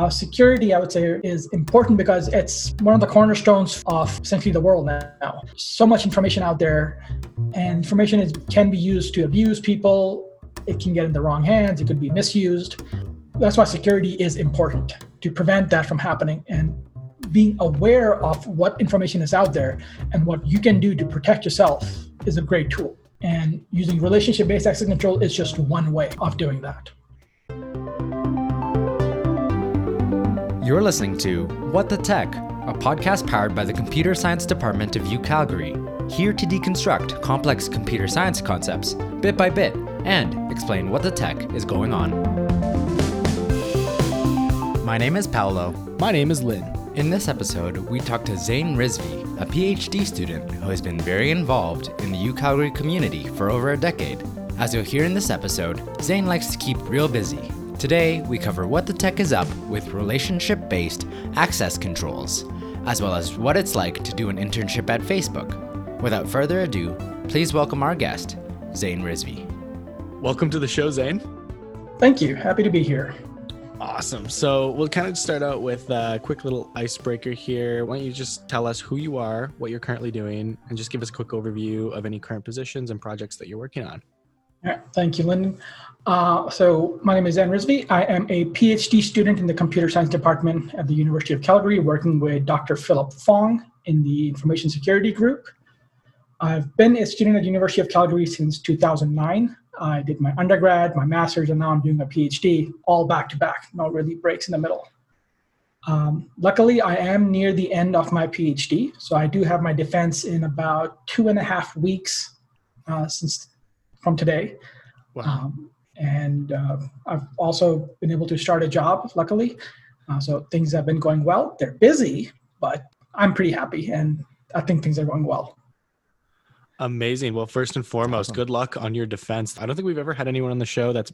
Uh, security, I would say, is important because it's one of the cornerstones of essentially the world now. So much information out there, and information is, can be used to abuse people. It can get in the wrong hands. It could be misused. That's why security is important to prevent that from happening. And being aware of what information is out there and what you can do to protect yourself is a great tool. And using relationship based access control is just one way of doing that. You're listening to What the Tech, a podcast powered by the Computer Science Department of U Calgary, here to deconstruct complex computer science concepts bit by bit and explain what the tech is going on. My name is Paolo. My name is Lynn. In this episode, we talk to Zain Rizvi, a PhD student who has been very involved in the U Calgary community for over a decade. As you'll hear in this episode, Zain likes to keep real busy Today, we cover what the tech is up with relationship based access controls, as well as what it's like to do an internship at Facebook. Without further ado, please welcome our guest, Zain Rizvi. Welcome to the show, Zain. Thank you. Happy to be here. Awesome. So we'll kind of start out with a quick little icebreaker here. Why don't you just tell us who you are, what you're currently doing, and just give us a quick overview of any current positions and projects that you're working on? Yeah, thank you, Lyndon. Uh, so my name is Zain Rizvi. I am a PhD student in the computer science department at the University of Calgary, working with Dr. Philip Fong in the information security group. I've been a student at the University of Calgary since 2009. I did my undergrad, my master's, and now I'm doing a PhD, all back to back, no really breaks in the middle. Um, luckily, I am near the end of my PhD, so I do have my defense in about two and a half weeks uh, since from today. Wow. Um, and uh, I've also been able to start a job, luckily. Uh, so things have been going well. They're busy, but I'm pretty happy, and I think things are going well. Amazing. Well, first and foremost, awesome. good luck on your defense. I don't think we've ever had anyone on the show that's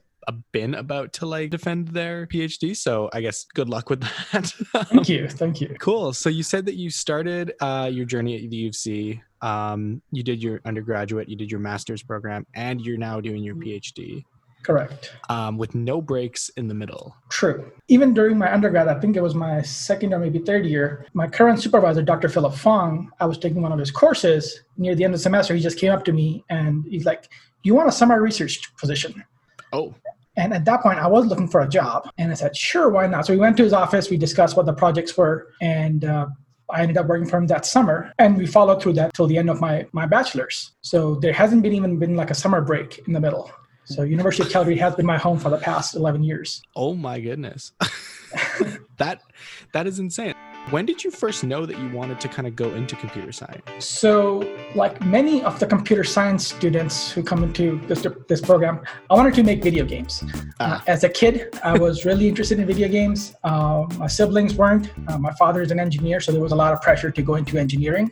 been about to like defend their PhD. So I guess good luck with that. Thank you. Thank you. Cool. So you said that you started uh, your journey at the U of C. Um, you did your undergraduate, you did your master's program, and you're now doing your mm-hmm. PhD. Correct. Um, with no breaks in the middle. True. Even during my undergrad, I think it was my second or maybe third year, my current supervisor, Dr. Philip Fong, I was taking one of his courses. Near the end of the semester, he just came up to me and he's like, Do you want a summer research position? Oh. And at that point, I was looking for a job. And I said, Sure, why not? So we went to his office, we discussed what the projects were, and uh, I ended up working for him that summer, and we followed through that till the end of my my bachelor's. So there hasn't been even been like a summer break in the middle. So University of Calgary has been my home for the past 11 years. Oh my goodness. that that is insane. When did you first know that you wanted to kind of go into computer science? So, like many of the computer science students who come into this, this program, I wanted to make video games. Uh, as a kid, I was really interested in video games. Uh, my siblings weren't. Uh, my father is an engineer, so there was a lot of pressure to go into engineering.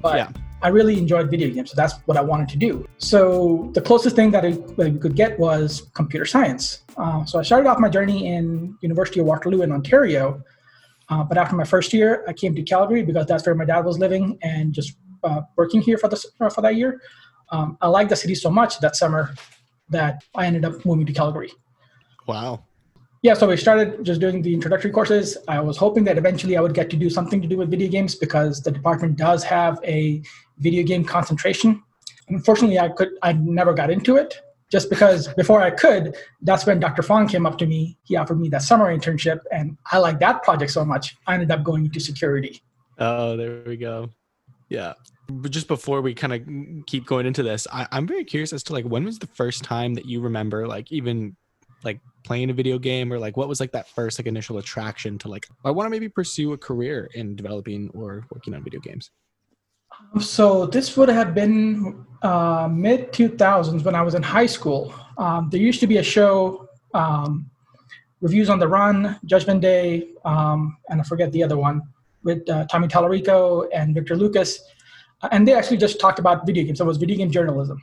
But yeah. I really enjoyed video games, so that's what I wanted to do. So the closest thing that I, that I could get was computer science. Uh, so I started off my journey in University of Waterloo in Ontario. Uh, but after my first year, I came to Calgary because that's where my dad was living and just uh, working here for the, uh, for that year. Um, I liked the city so much that summer that I ended up moving to Calgary. Wow yeah, so we started just doing the introductory courses. I was hoping that eventually I would get to do something to do with video games because the department does have a video game concentration. Unfortunately, I could I never got into it just because before I could, that's when Dr. Fong came up to me. He offered me that summer internship, and I liked that project so much. I ended up going into security. Oh, there we go. Yeah. But just before we kind of keep going into this, I, I'm very curious as to like when was the first time that you remember like even like playing a video game or like what was like that first like initial attraction to like I want to maybe pursue a career in developing or working on video games? So this would have been uh, mid 2000s when I was in high school. Um, there used to be a show, um, Reviews on the Run, Judgment Day, um, and I forget the other one with uh, Tommy Tallarico and Victor Lucas, and they actually just talked about video games. So it was video game journalism.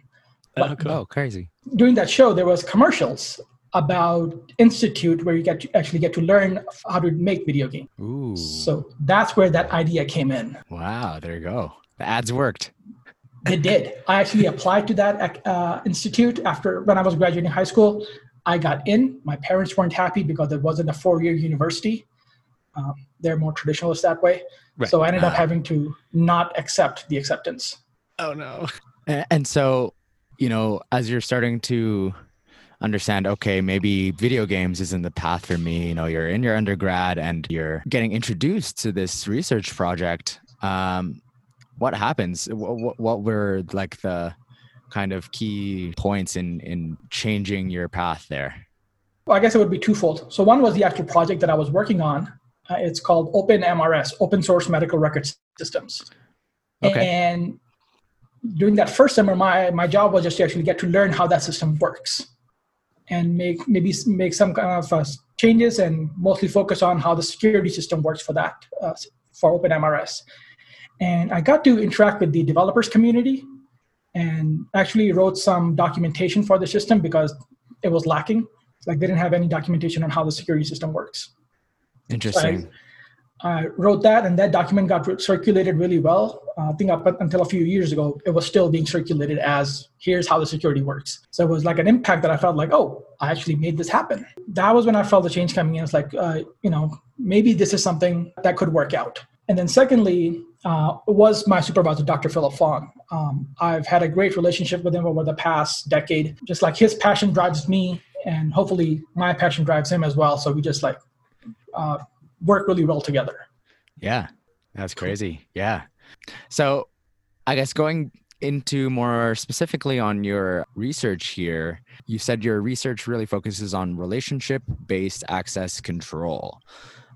But oh, cool. oh, crazy! During that show, there was commercials about institute where you get to actually get to learn how to make video games. Ooh. So that's where that idea came in. Wow, there you go. The ads worked. It did. I actually applied to that uh, institute after when I was graduating high school. I got in. My parents weren't happy because it wasn't a four-year university. Um, they're more traditionalist that way. Right. So I ended up having to not accept the acceptance. Oh no. And so, you know, as you're starting to understand, okay, maybe video games isn't the path for me, you know, you're in your undergrad and you're getting introduced to this research project. Um, what happens? What, what were like the kind of key points in in changing your path there? Well, I guess it would be twofold. So one was the actual project that I was working on. Uh, it's called Open MRS, Open Source Medical Record Systems. Okay. And during that first summer, my my job was just to actually get to learn how that system works, and make maybe make some kind of uh, changes, and mostly focus on how the security system works for that uh, for Open MRS. And I got to interact with the developers community, and actually wrote some documentation for the system because it was lacking. Like they didn't have any documentation on how the security system works. Interesting. I wrote that, and that document got circulated really well. Uh, I think up until a few years ago, it was still being circulated as here's how the security works. So it was like an impact that I felt like, oh, I actually made this happen. That was when I felt the change coming in. It's like, uh, you know, maybe this is something that could work out. And then secondly, uh, was my supervisor, Dr. Philip Fong. Um, I've had a great relationship with him over the past decade. Just like his passion drives me, and hopefully my passion drives him as well. So we just like uh, work really well together. Yeah, that's crazy. Yeah. So, I guess going into more specifically on your research here, you said your research really focuses on relationship based access control.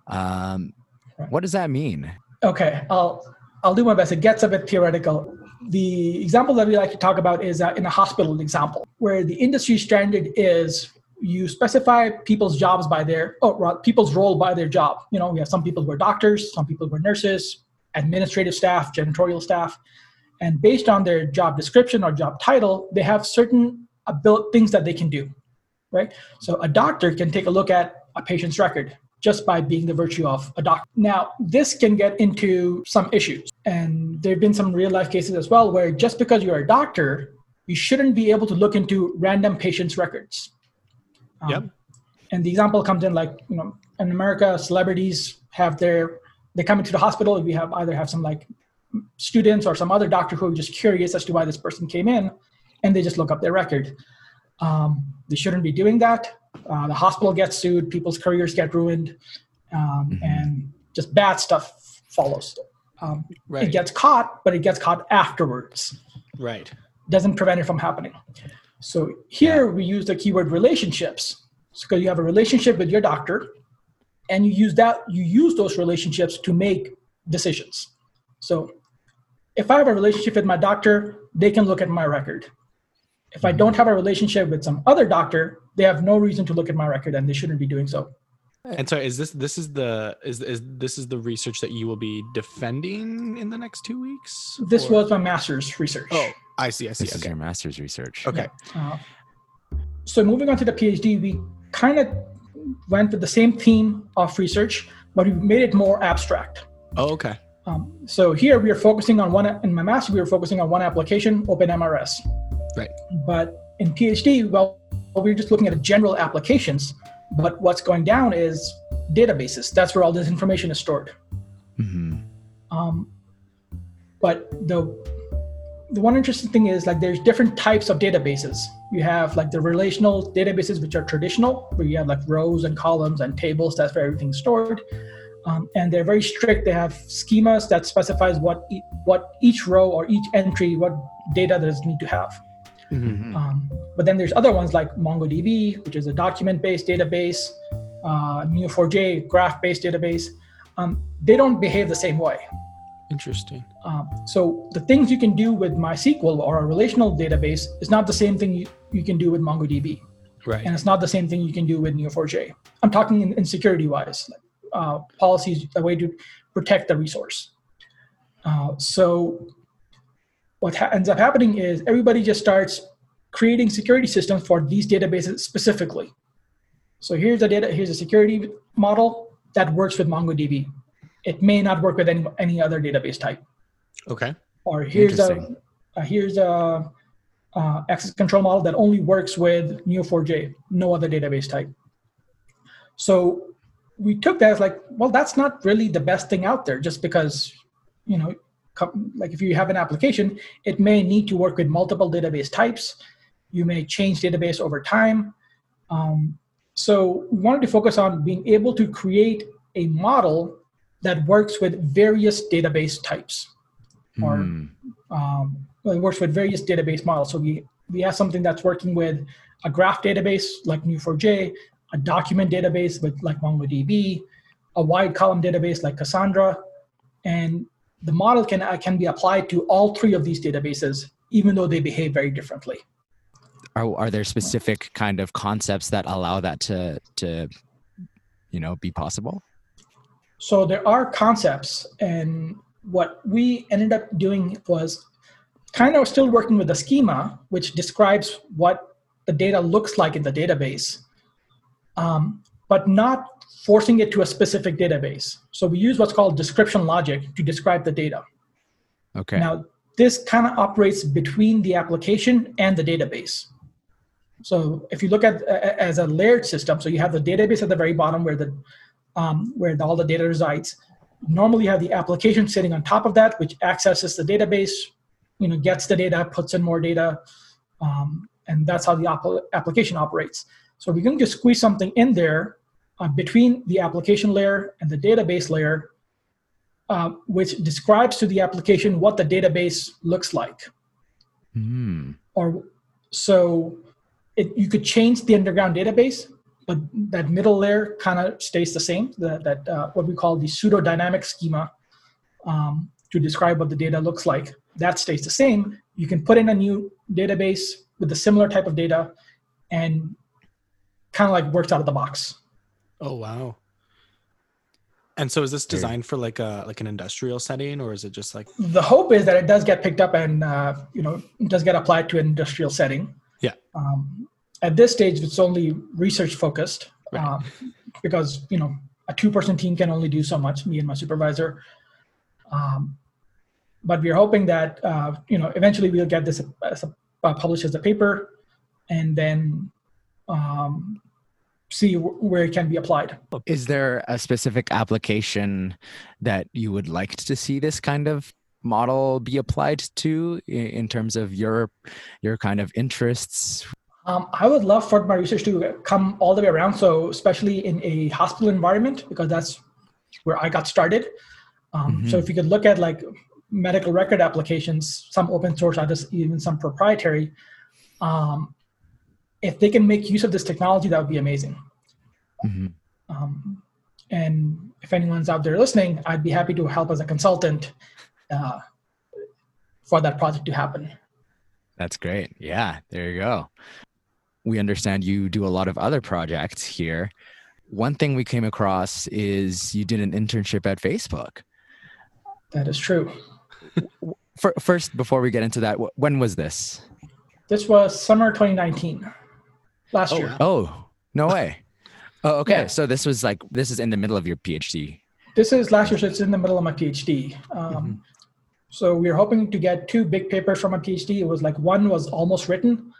Um, what does that mean? Okay, I'll I'll do my best. It gets a bit theoretical. The example that we like to talk about is uh, in a hospital example, where the industry standard is you specify people's jobs by their oh people's role by their job. You know, we have some people who are doctors, some people who are nurses, administrative staff, janitorial staff, and based on their job description or job title, they have certain abil- things that they can do, right? So a doctor can take a look at a patient's record just by being the virtue of a doctor. Now, this can get into some issues, and there have been some real life cases as well where just because you're a doctor, you shouldn't be able to look into random patients' records. Um, Yep. And the example comes in like you know in America, celebrities have their they come into the hospital. We have either have some like students or some other doctor who are just curious as to why this person came in, and they just look up their record. Um, they shouldn't be doing that. Uh, the hospital gets sued, people's careers get ruined, um, Mhm. and just bad stuff follows. Um, Right. It gets caught, but it gets caught afterwards. right. Doesn't prevent it from happening. So here we use the keyword relationships. because you have a relationship with your doctor, and you use that you use those relationships to make decisions. So if I have a relationship with my doctor, they can look at my record. If I mm-hmm. don't have a relationship with some other doctor, they have no reason to look at my record and they shouldn't be doing so. And so is this this is the is is this is the research that you will be defending in the next two weeks? This Or- was my master's research. Oh, I see. I see. This is your master's research. Okay. Uh, so moving on to the PhD, we kind of went with the same theme of research, but we made it more abstract. Oh, okay. Um, so here we are focusing on one, in my master, we were focusing on one application, OpenMRS. Right. But in PhD, well, we're just looking at general applications, but what's going down is databases. That's where all this information is stored. hmm Um, but the the one interesting thing is like there's different types of databases. You have like the relational databases, which are traditional, where you have like rows and columns and tables. That's where everything's stored, um, and they're very strict. They have schemas that specifies what e- what each row or each entry, what data does need to have. Mhm. Um, but then there's other ones like MongoDB, which is a document-based database, uh, Neo4j graph-based database. Um, they don't behave the same way. Interesting. Um, so the things you can do with MySQL or a relational database is not the same thing you, you can do with MongoDB, Right. and it's not the same thing you can do with Neo4j. I'm talking in, in security-wise, uh, policies, a way to protect the resource. Uh, so what ha- ends up happening is everybody just starts creating security systems for these databases specifically. So here's a data, here's a security model that works with MongoDB. It may not work with any any other database type Okay. or here's a, uh, here's a, uh, access control model that only works with Neo4j, no other database type. So we took that as like, well, that's not really the best thing out there, just because, you know, like if you have an application, it may need to work with multiple database types. You may change database over time. Um, so we wanted to focus on being able to create a model that works with various database types or mm. um, it works with various database models. So we, we have something that's working with a graph database like Neo4j, a document database with like MongoDB, a wide column database like Cassandra, and the model can, uh, can be applied to all three of these databases, even though they behave very differently. Are, are there specific kind of concepts that allow that to, to you know, be possible? So there are concepts, and what we ended up doing was kind of still working with the schema, which describes what the data looks like in the database, um, but not forcing it to a specific database. So we use what's called description logic to describe the data. Okay. Now, this kind of operates between the application and the database. So if you look at uh, as a layered system, so you have the database at the very bottom where the um, where the, all the data resides. Normally, you have the application sitting on top of that, which accesses the database, you know, gets the data, puts in more data, um, and that's how the op- application operates. So we're going to squeeze something in there uh, between the application layer and the database layer, uh, which describes to the application what the database looks like. Mm. Or so it, you could change the underground database, but that middle layer kind of stays the same. That, that uh, what we call the pseudo dynamic schema um, to describe what the data looks like. That stays the same. You can put in a new database with a similar type of data, and kind of like works out of the box. Oh wow. And so is this designed for like a like an industrial setting or is it just like the hope is that it does get picked up and uh, you know does get applied to an industrial setting. Yeah. Um, at this stage, it's only research focused right. um, because you know a two person team can only do so much. Me and my supervisor. Um, but we're hoping that uh, you know eventually we'll get this as a, uh, published as a paper, and then um, see where it can be applied. Is there a specific application that you would like to see this kind of model be applied to in terms of your your kind of interests? Um, I would love for my research to come all the way around. So especially in a hospital environment, because that's where I got started. Um, mm-hmm. So if you could look at like medical record applications, some open source, others even some proprietary, um, if they can make use of this technology, that would be amazing. Mm-hmm. Um, and if anyone's out there listening, I'd be happy to help as a consultant uh, for that project to happen. That's great. Yeah, there you go. We understand you do a lot of other projects here. One thing we came across is you did an internship at Facebook. That is true. First, before we get into that, when was this? This was summer 2019, last oh, year. Oh, no way. Oh, okay. Yeah. So this was like this is in the middle of your PhD. This is last year, so it's in the middle of my PhD. Um, mm-hmm. So we are hoping to get two big papers from my PhD. It was like one was almost written,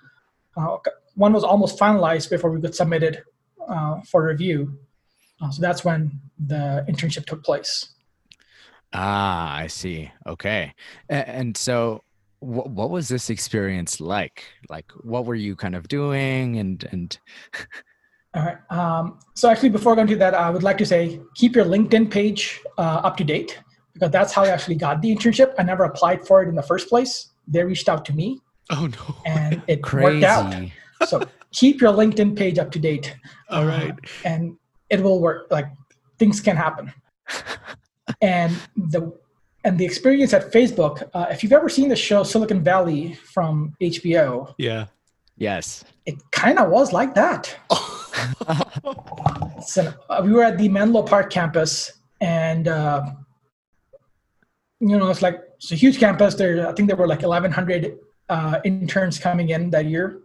uh, one was almost finalized before we could submit it uh, for review. Uh, so that's when the internship took place. Ah, I see. Okay, and so what, what was this experience like? Like, what were you kind of doing, and and All right. Um, so actually, before going to that, I would like to say keep your LinkedIn page uh, up to date because that's how I actually got the internship. I never applied for it in the first place. They reached out to me. Oh no! And it Crazy. worked out. So keep your LinkedIn page up to date. All right. uh. And it will work. Like things can happen. and the and the experience at Facebook. Uh, if you've ever seen the show Silicon Valley from HBO, yeah, yes, it kind of was like that. so uh, we were at the Menlo Park campus, and uh, you know it's like it's a huge campus. There, I think there were like 1,100 uh, interns coming in that year,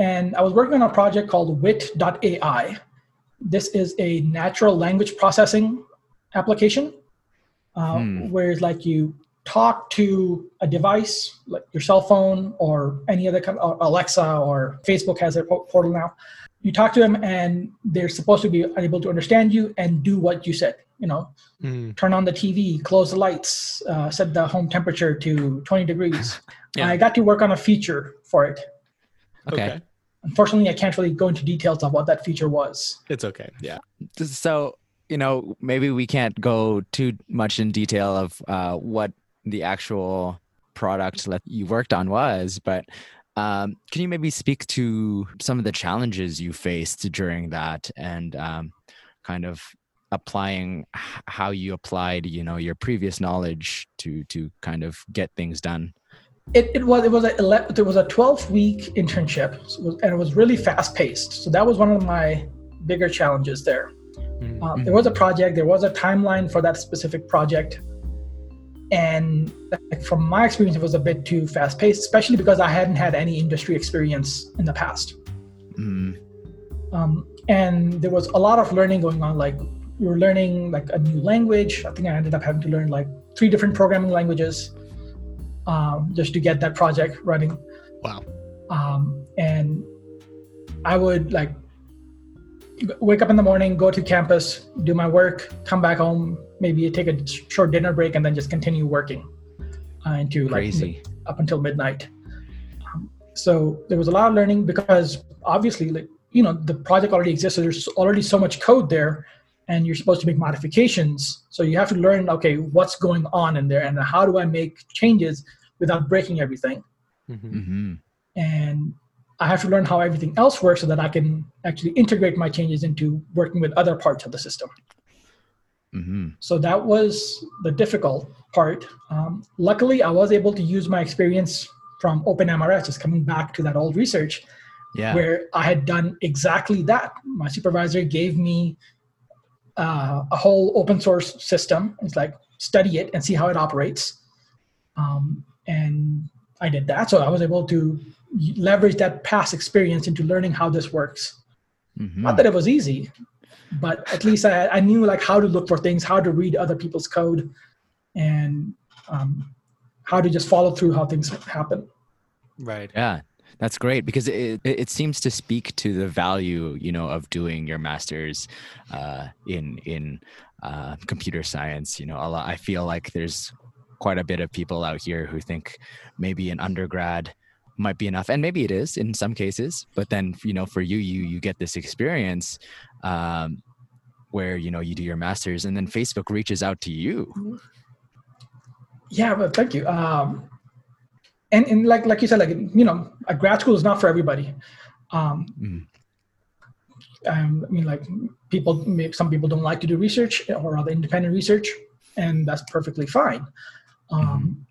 and I was working on a project called Wit.ai. This is a natural language processing application, uh, hmm. where it's like you talk to a device like your cell phone or any other kind of Alexa or Facebook has a portal now. You talk to them and they're supposed to be able to understand you and do what you said. You know, mm. turn on the TV, close the lights, uh, set the home temperature to 20 degrees. yeah. I got to work on a feature for it. Okay. okay. Unfortunately, I can't really go into details of what that feature was. It's okay. Yeah. So, you know, maybe we can't go too much in detail of uh, what the actual product that you worked on was, but um, can you maybe speak to some of the challenges you faced during that and um, kind of applying how you applied, you know, your previous knowledge to to kind of get things done? It, it was it was a it was a 12 week internship and it was really fast paced. So that was one of my bigger challenges there. Mm-hmm. Um, there was a project, there was a timeline for that specific project and like, from my experience it was a bit too fast paced especially because i hadn't had any industry experience in the past mm. um, and there was a lot of learning going on like we were learning like a new language i think i ended up having to learn like three different programming languages um, just to get that project running wow um, and i would like wake up in the morning go to campus do my work come back home maybe take a short dinner break and then just continue working uh, into Crazy. like up until midnight. Um, so there was a lot of learning because obviously, like you know, the project already exists. So there's already so much code there, and you're supposed to make modifications. So you have to learn, okay, what's going on in there, and how do I make changes without breaking everything. Mm-hmm. mm-hmm. And I have to learn how everything else works so that I can actually integrate my changes into working with other parts of the system. Mm-hmm. So that was the difficult part. Um, luckily, I was able to use my experience from OpenMRS, just coming back to that old research, yeah. where I had done exactly that. My supervisor gave me uh, a whole open source system. It's like study it and see how it operates. Um, and I did that. So I was able to leverage that past experience into learning how this works. Mm-hmm. Not that it was easy but at least I, I knew like how to look for things, how to read other people's code, and um, how to just follow through how things happen. Right. Yeah. That's great because it, it seems to speak to the value, you know, of doing your master's uh, in in uh, computer science. You know, a lot, I feel like there's quite a bit of people out here who think maybe an undergrad might be enough and maybe it is in some cases but then you know for you you you get this experience um, where you know you do your masters and then facebook reaches out to you. Yeah but thank you. Um, and, and like like you said like you know a grad school is not for everybody. Um, mm. i mean like people some people don't like to do research or other independent research and that's perfectly fine um, mm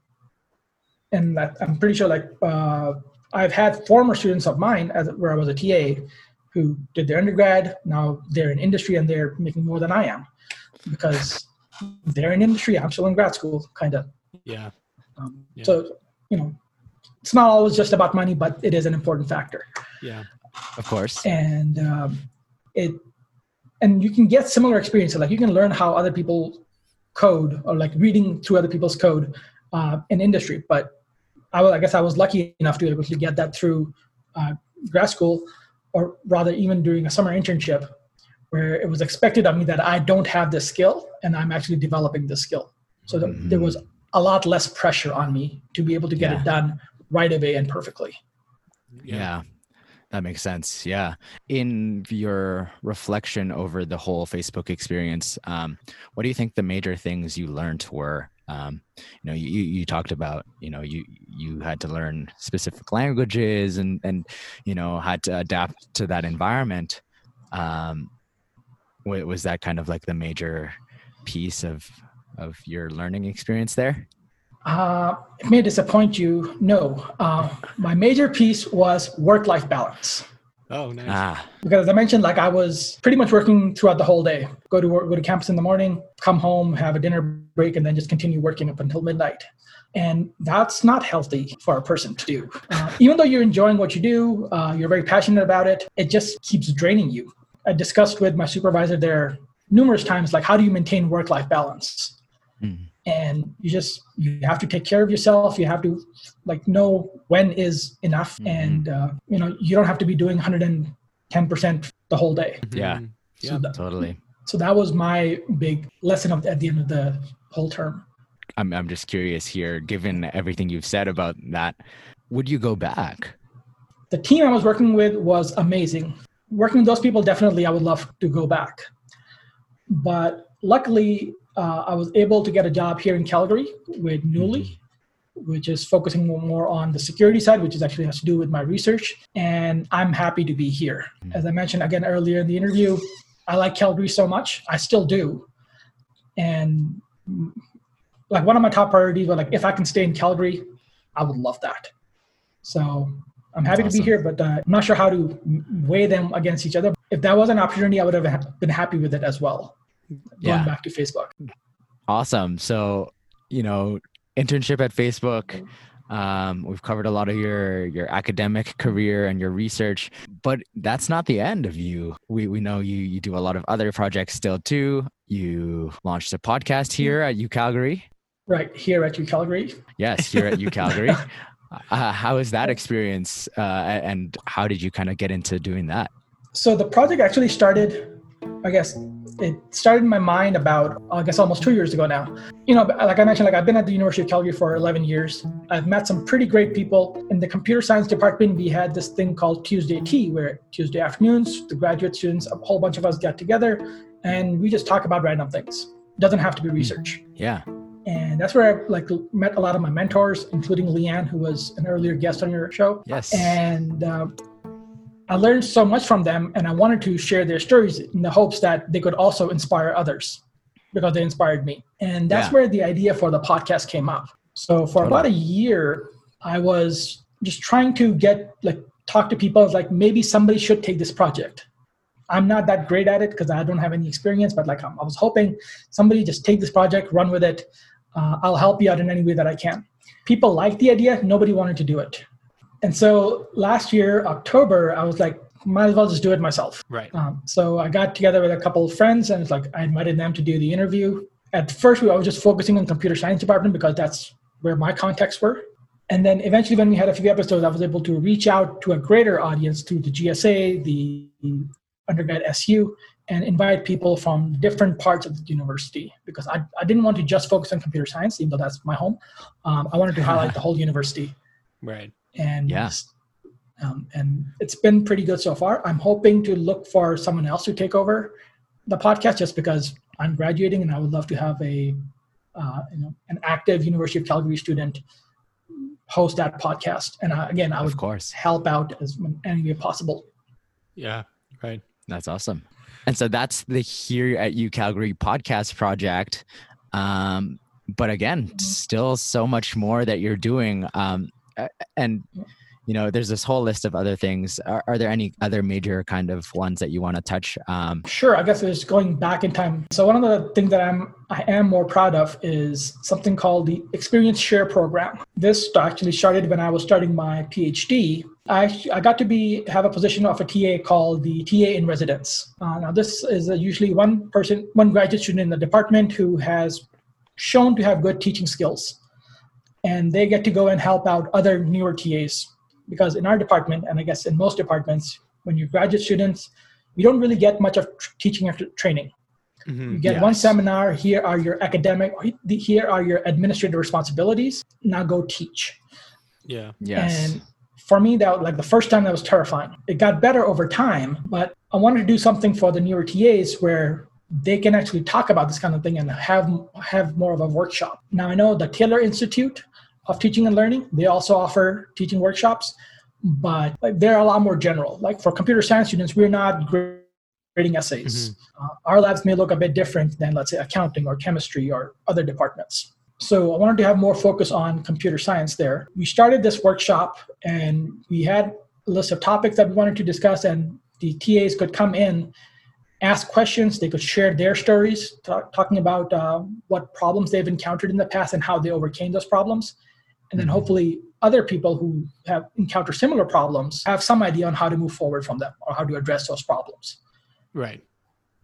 and that I'm pretty sure like uh, I've had former students of mine as where I was a TA who did their undergrad. Now they're in industry and they're making more than I am because they're in industry. I'm still in grad school, kind of. Yeah. Um, yeah. So you know, it's not always just about money, but it is an important factor. Yeah. Of course. And um, it and you can get similar experiences. Like you can learn how other people code or like reading through other people's code uh, in industry, but I, I guess I was lucky enough to be able to get that through uh, grad school, or rather, even during a summer internship, where it was expected of me that I don't have this skill and I'm actually developing this skill. So mm-hmm. there was a lot less pressure on me to be able to get yeah. it done right away and perfectly. Yeah. yeah. That makes sense. Yeah. In your reflection over the whole Facebook experience, um, what do you think the major things you learned were um, you know you, you talked about you know you you had to learn specific languages and and you know had to adapt to that environment um, was that kind of like the major piece of of your learning experience there uh, it may disappoint you no uh, my major piece was work-life balance Oh, nice. Ah. Because as I mentioned, like I was pretty much working throughout the whole day. Go to work, go to campus in the morning, come home, have a dinner break, and then just continue working up until midnight. And that's not healthy for a person to do. Uh, even though you're enjoying what you do, uh, you're very passionate about it, it just keeps draining you. I discussed with my supervisor there numerous times, like how do you maintain work-life balance? Mm. And you just you have to take care of yourself you have to like know when is enough Mhm. and uh, you know you don't have to be doing 110% the whole day Yeah. Yeah. so, Yeah. that, Totally. so that was my big lesson of, at the end of the whole term I'm I'm just curious here, given everything you've said about that, would you go back? the team I was working with was amazing. Working with those people, definitely, I would love to go back. But luckily, uh, I was able to get a job here in Calgary with Newly, which is focusing more on the security side, which is actually has to do with my research. And I'm happy to be here. As I mentioned again earlier in the interview, I like Calgary so much. I still do. And mm, like one of my top priorities was like, if I can stay in Calgary, I would love that. So I'm happy That's to be here, but uh, I'm not sure how to weigh them against each other. If that was an opportunity, I would have been happy with it as well. Going Yeah. back to Facebook. Awesome. So, you know, internship at Facebook. Um, we've covered a lot of your your academic career and your research, but that's not the end of you. We we know you you do a lot of other projects still too. You launched a podcast here at U Calgary. Right here at U Calgary. Yes, here at U Calgary. Uh, how was that experience, uh, and how did you kind of get into doing that? So the project actually started, I guess, it started in my mind about, I guess, almost two years ago now. You know, like I mentioned, like I've been at the University of Calgary for 11 years. I've met some pretty great people. In the computer science department, we had this thing called Tuesday Tea, where Tuesday afternoons, the graduate students, a whole bunch of us get together and we just talk about random things. doesn't have to be research. Yeah, And that's where I like met a lot of my mentors, including Leanne, who was an earlier guest on your show yes, and um, I learned so much from them, and I wanted to share their stories in the hopes that they could also inspire others because they inspired me. And that's Yeah. where the idea for the podcast came up. So for about a year, I was just trying to get like talk to people like maybe somebody should take this project. I'm not that great at it because I don't have any experience, but like I was hoping somebody just take this project, run with it. Uh, I'll help you out in any way that I can. People liked the idea, nobody wanted to do it. And so last year, October, I was like, might as well just do it myself. Right. Um, so I got together with a couple of friends and it's like I invited them to do the interview. At first, I was just focusing on computer science department because that's where my contacts were. And then eventually, when we had a few episodes, I was able to reach out to a greater audience through the GSA, the undergrad SU, and invite people from different parts of the university because I, I didn't want to just focus on computer science, even though that's my home. Um, I wanted to highlight the whole university Right. And Yeah. um, and it's been pretty good so far. I'm hoping to look for someone else to take over the podcast just because I'm graduating and I would love to have a uh, you know an active University of Calgary student host that podcast. And uh, again, I would of course. help out as in any way possible. Yeah. Right. That's awesome. And so that's the Here at U Calgary podcast project. Um, but again, still so much more that you're doing. Um, a- and you know, there's this whole list of other things. Are, are there any other major kind of ones that you want to touch? Um, Sure, I guess it's going back in time. So one of the things that I'm I am more proud of is something called the Experience Share Program. This actually started when I was starting my PhD. I, I got to be have a position of a TA called the TA in residence. Uh, now this is a usually one person, one graduate student in the department who has shown to have good teaching skills, and they get to go and help out other newer TAs because in our department, and I guess in most departments, when you're graduate students, you don't really get much of tr- teaching after training. Mhm. You get one seminar. Here are your academic. Here are your administrative responsibilities. Now go teach. Yeah. yes. And for me, that was like the first time that was terrifying. It got better over time, but I wanted to do something for the newer TAs where they can actually talk about this kind of thing and have have more of a workshop. Now I know the Taylor Institute of Teaching and Learning they also offer teaching workshops, but they're a lot more general. Like for computer science students, we're not grading essays. Uh, our labs may look a bit different than let's say accounting or chemistry or other departments. So I wanted to have more focus on computer science there. We started this workshop and we had a list of topics that we wanted to discuss, and the TAs could come in, ask questions, they could share their stories, ta- talking about uh, what problems they've encountered in the past and how they overcame those problems. And then Mhm. hopefully other people who have encountered similar problems have some idea on how to move forward from them or how to address those problems. Right.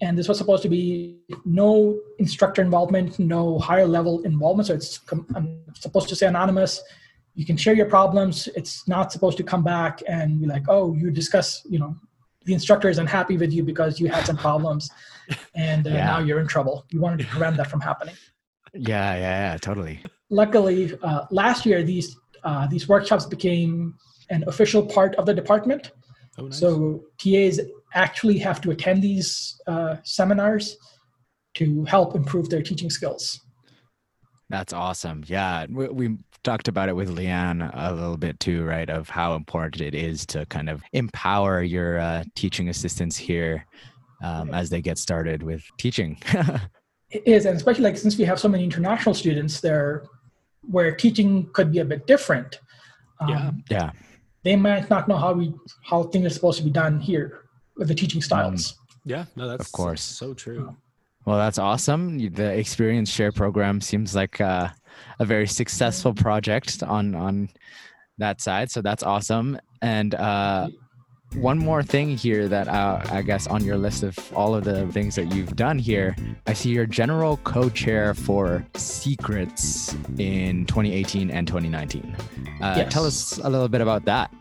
and this was supposed to be no instructor involvement, no higher level involvement. So it's I'm supposed to say anonymous. You can share your problems. It's not supposed to come back and be like, oh, you discuss, you know, the instructor is unhappy with you because you had some problems, and uh, yeah. now you're in trouble. You wanted to prevent that from happening. Yeah, yeah, yeah, totally. Luckily, uh, last year these uh, these workshops became an official part of the department. Oh, nice. So TAs actually have to attend these uh, seminars to help improve their teaching skills. That's awesome. Yeah, we, we, talked about it with Leanne a little bit too, right? Of how important it is to kind of empower your uh, teaching assistants here um, as they get started with teaching. it is, and especially like since we have so many international students there, where teaching could be a bit different. Um, yeah. Yeah. They might not know how we how things are supposed to be done here with the teaching styles. Um, yeah, no, that's of course so true. Well, that's awesome. The Experience Share program seems like uh, a very successful project on on that side. So that's awesome. And uh, one more thing here that uh, I guess on your list of all of the things that you've done here, I see you're general co-chair for Secrets in 2018 and 2019. Uh, yes. Tell us a little bit about that.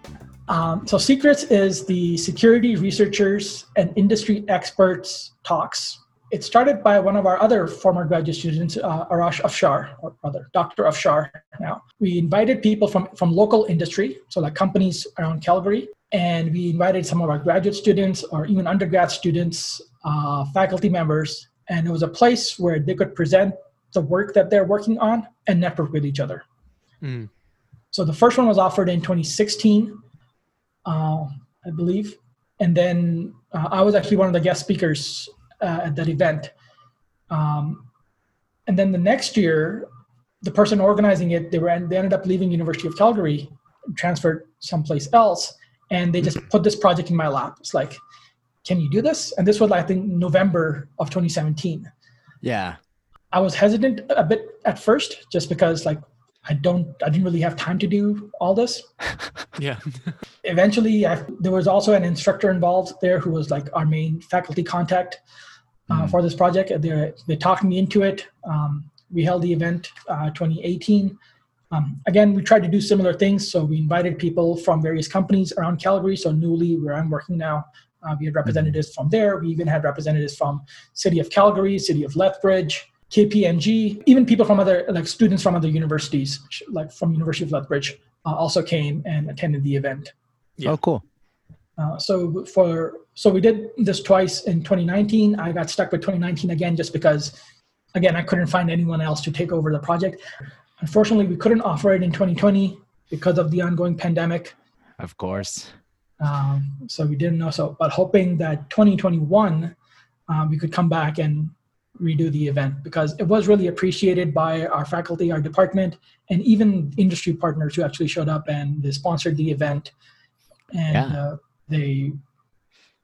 Um, so Secrets is the security researchers and industry experts talks. It started by one of our other former graduate students, uh, Arash Afshar, or rather Dr. Afshar now. We invited people from, from local industry, so like companies around Calgary, and we invited some of our graduate students or even undergrad students, uh, faculty members, and it was a place where they could present the work that they're working on and network with each other. Mm. So the first one was offered in 2016 uh, I believe. And then uh, I was actually one of the guest speakers uh, at that event. Um, and then the next year, the person organizing it, they were they ended up leaving University of Calgary, transferred someplace else, and they just put this project in my lap. It's like, can you do this? And this was, I think, November of 2017. Yeah. I was hesitant a bit at first, just because like I don't, I didn't really have time to do all this. yeah. Eventually, I, there was also an instructor involved there who was like our main faculty contact uh, mm. for this project. They they talked me into it. Um, we held the event uh, 2018. Um, again, we tried to do similar things. So we invited people from various companies around Calgary. So Newly, where I'm working now, uh, we had representatives from there. We even had representatives from City of Calgary, City of Lethbridge, KPMG, even people from other like students from other universities, like from University of Lethbridge, uh, also came and attended the event. Yeah. Oh, cool. Uh, so for so we did this twice in 2019. I got stuck with 2019 again just because, again, I couldn't find anyone else to take over the project. Unfortunately, we couldn't offer it in 2020 because of the ongoing pandemic. Of course. Um, so we didn't know. So, but hoping that 2021 um, we could come back and redo the event because it was really appreciated by our faculty, our department, and even industry partners who actually showed up and they sponsored the event. And yeah. uh, they,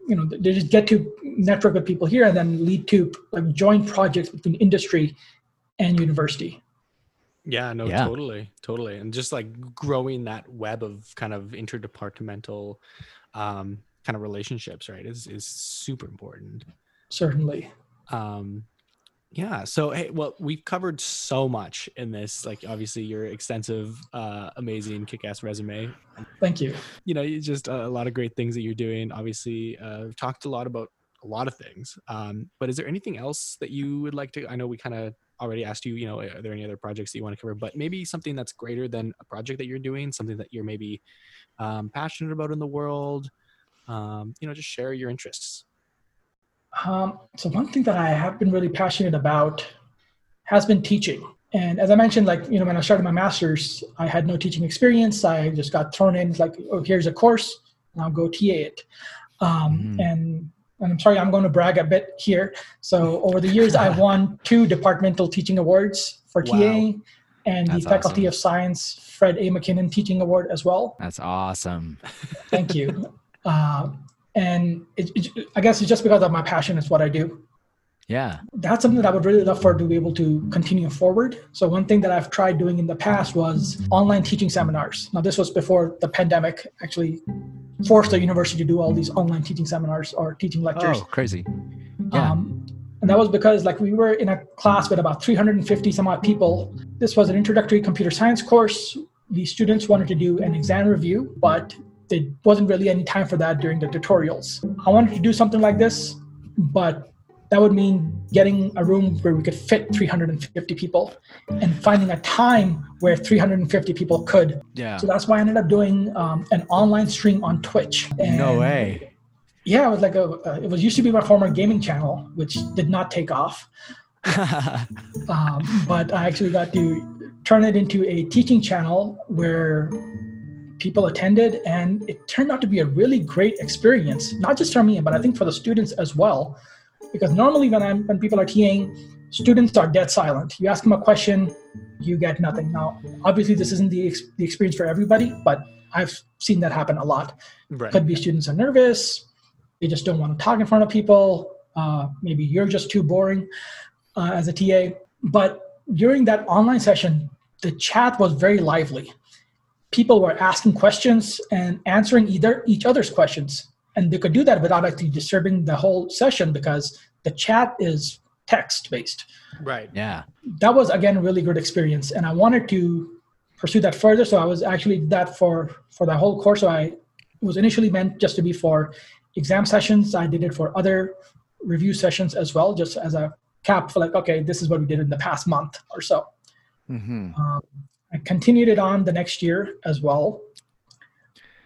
you know, they just get to network with people here and then lead to like joint projects between industry and university. Yeah, no, yeah. totally, totally, and just like growing that web of kind of interdepartmental, um, kind of relationships, right, is is super important. Certainly. Um, yeah. So, hey, well, we've covered so much in this. Like, obviously, your extensive, uh, amazing, kick-ass resume. Thank you. You know, you just a lot of great things that you're doing. Obviously, uh, we've talked a lot about a lot of things. Um, but is there anything else that you would like to? I know we kind of already asked you. You know, are there any other projects that you want to cover? But maybe something that's greater than a project that you're doing, something that you're maybe um, passionate about in the world. Um, you know, just share your interests. Um, so one thing that I have been really passionate about has been teaching. And as I mentioned, like, you know, when I started my master's, I had no teaching experience. I just got thrown in like, oh, here's a course, now go TA it. Um, mm. and, and I'm sorry, I'm going to brag a bit here. So over the years, I've won two departmental teaching awards for wow. TA and That's the Faculty awesome. of Science Fred A. McKinnon Teaching Award as well. That's awesome. Thank you. Uh, and it, it, I guess it's just because of my passion is what I do. Yeah, that's something that I would really love for to be able to continue forward. So one thing that I've tried doing in the past was online teaching seminars. Now this was before the pandemic actually forced the university to do all these online teaching seminars or teaching lectures. Oh, crazy! Yeah. Um, and that was because like we were in a class with about 350 some odd people. This was an introductory computer science course. The students wanted to do an exam review, but there wasn't really any time for that during the tutorials. I wanted to do something like this, but that would mean getting a room where we could fit 350 people and finding a time where 350 people could. Yeah. So that's why I ended up doing um, an online stream on Twitch. No way. yeah, it was like a. Uh, it was used to be my former gaming channel, which did not take off. Um, but I actually got to turn it into a teaching channel where people attended, and it turned out to be a really great experience, not just for me, but I think for the students as well. Because normally, when I'm when people are TAing, students are dead silent. You ask them a question, you get nothing. Now, obviously, this isn't the ex- the experience for everybody, but I've seen that happen a lot Right. could be students are nervous they just don't want to talk in front of people uh, maybe you're just too boring uh, as a ta but during that online session the chat was very lively people were asking questions and answering either each other's questions and they could do that without actually disturbing the whole session because the chat is text based Right. yeah. that was again a really good experience and i wanted to pursue that further so i was actually that for for the whole course. So i it was initially meant just to be for exam sessions. I did it for other review sessions as well just as a cap for like okay this is what we did in the past month or so. Hmm um, i continued it on the next year as well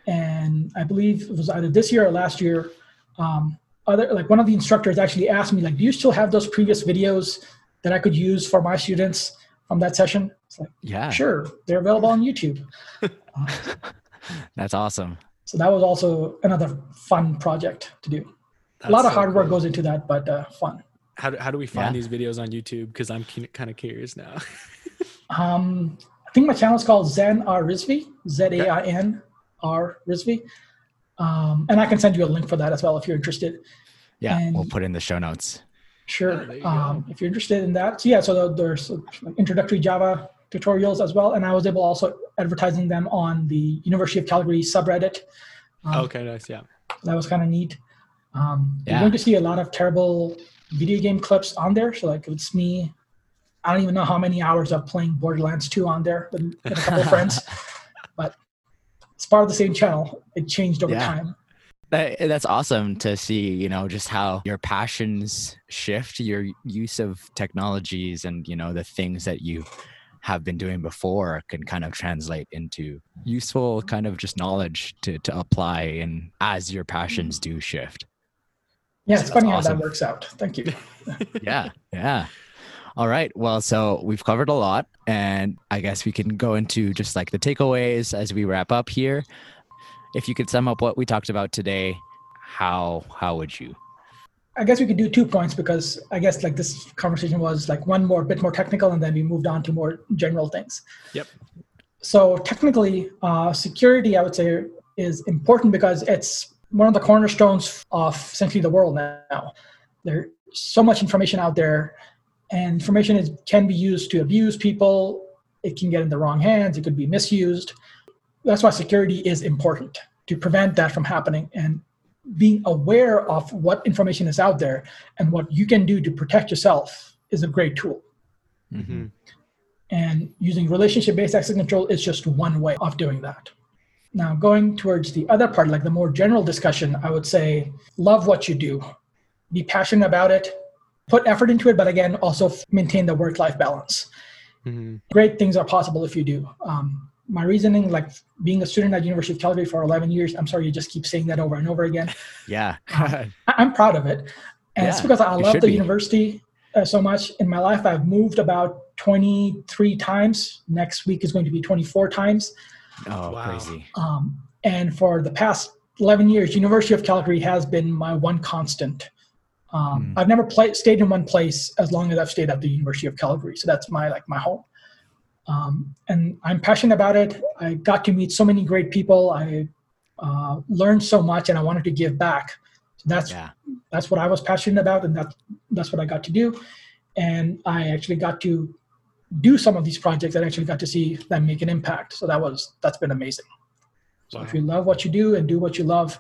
and i believe it was either this year or last year um, other like one of the instructors actually asked me like do you still have those previous videos that i could use for my students from that session it's like Yeah. sure they're available on youtube That's awesome. so that was also another fun project to do a lot of hard work goes into that but uh, fun How do, how do we find Yeah. these videos on YouTube? Because I'm kind of curious now. Um, I think my channel is called Zain R Rizvi, Z A I N R Rizvi. Um, and I can send you a link for that as well if you're interested. Yeah. we'll put in the show notes. Sure. Yeah, you um, if you're interested in that. So yeah, so there's introductory Java tutorials as well. And I was able also advertising them on the University of Calgary subreddit. Um, okay, nice. Yeah. That was kind of neat. Um, Yeah. You're going to see a lot of terrible video game clips on there. So like it's me. I don't even know how many hours of playing Borderlands 2 on there with, with a couple of friends, but it's part of the same channel. It changed over Yeah. time. That, that's awesome to see, you know, just how your passions shift, your use of technologies and, you know, the things that you have been doing before can kind of translate into useful kind of just knowledge to, to apply and as your passions do shift. Yeah, it's That's funny how that works out. Thank you. yeah yeah all right well so we've covered a lot and i guess we can go into just like the takeaways as we wrap up here if you could sum up what we talked about today how how would you I guess we could do two points because I guess like this conversation was like one more bit more technical and then we moved on to more general things. Yep. So technically, uh, security I would say is important because it's one of the cornerstones of essentially the world now. There's so much information out there, and information is can be used to abuse people. It can get in the wrong hands. It could be misused. That's why security is important to prevent that from happening and being aware of what information is out there and what you can do to protect yourself is a great tool. mm-hmm. And using relationship based access control is just one way of doing that. Now, going towards the other part, like the more general discussion, I would say love what you do, be passionate about it, put effort into it, but again, also maintain the work life balance. Mhm. Great things are possible if you do. Um, my reasoning, like being a student at University of Calgary for 11 years, I'm sorry you just keep saying that over and over again. yeah I- I'm proud of it. And it's because I love the be. university uh, so much. In my life, I've moved about 23 times. Next week is going to be 24 times. oh Wow. crazy Um, and for the past 11 years, University of Calgary has been my one constant. Um, Hmm. I've never played, stayed in one place as long as I've stayed at the University of Calgary. So that's my like my home. Um, and I'm passionate about it. I got to meet so many great people. I uh, learned so much, and I wanted to give back. So that's yeah that's what I was passionate about, and that's that's what I got to do. And I actually got to do some of these projects I actually got to see them make an impact. So that was that's been amazing. So Wow. if you love what you do and do what you love,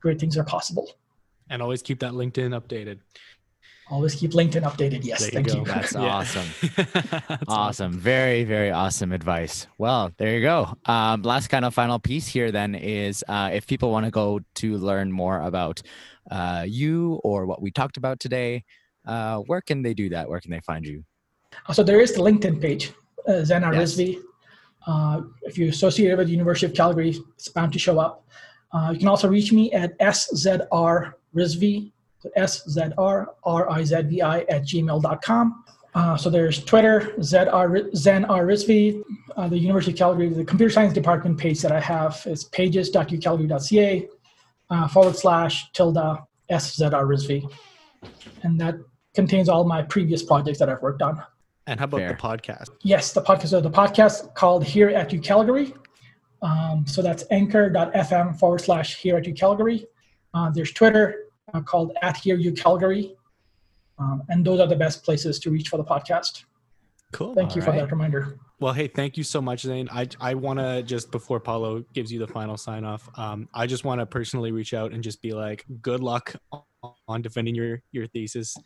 great things are possible. And always keep that LinkedIn updated. Always keep LinkedIn updated. Yes, There thank go. you. That's awesome. That's awesome. Very, very awesome advice. Well, there you go. Um, last kind of final piece here then is uh, if people want to go to learn more about uh, you or what we talked about today, uh, where can they do that? Where can they find you? So there is the LinkedIn page, uh, Zena Yes. Rizvi. Uh, if you're associated with the University of Calgary, it's bound to show up. Uh, you can also reach me at SZR Rizvi, S-Z-R-R-I-Z-V-I at gmail.com. Uh, so there's Twitter, ZR, Zain R Rizvi, uh, the University of Calgary, the computer science department page that I have is pages.ucalgary.ca uh, forward slash tilde SZR Rizvi. And that contains all my previous projects that I've worked on. And how about Fair. the podcast? Yes, the podcast. So the podcast called Here at U Calgary. Um, so that's anchor.fm forward slash Here at U Calgary. Uh, there's Twitter uh, called at Here You Calgary. Um, and those are the best places to reach for the podcast. Cool. Thank you for Alright. that reminder. Well, hey, thank you so much, Zain. I I want to just before Paulo gives you the final sign off, um, I just want to personally reach out and just be like, good luck on defending your your thesis.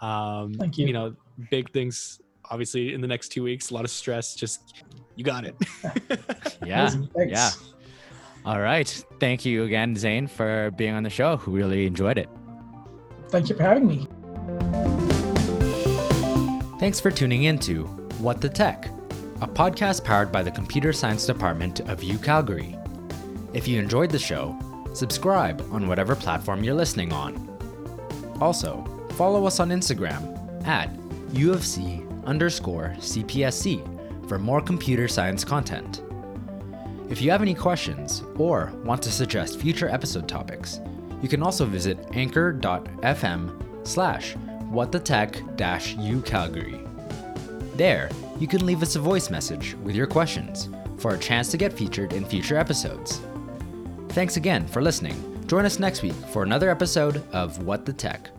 Um, Thank you. You know, big things obviously in the next two weeks. A lot of stress. Just you got it. Yeah. Amazing. Thanks. Yeah. All right. Thank you again, Zain, for being on the show. Really enjoyed it. Thank you for having me. Thanks for tuning in to What the Tech, a podcast powered by the Computer Science Department of U Calgary. If you enjoyed the show, subscribe on whatever platform you're listening on. Also, follow us on Instagram at UFC underscore CPSC for more computer science content. If you have any questions or want to suggest future episode topics, you can also visit anchor.fm slash whatthetech dash u Calgary. There, you can leave us a voice message with your questions for a chance to get featured in future episodes. Thanks again for listening. Join us next week for another episode of What the Tech.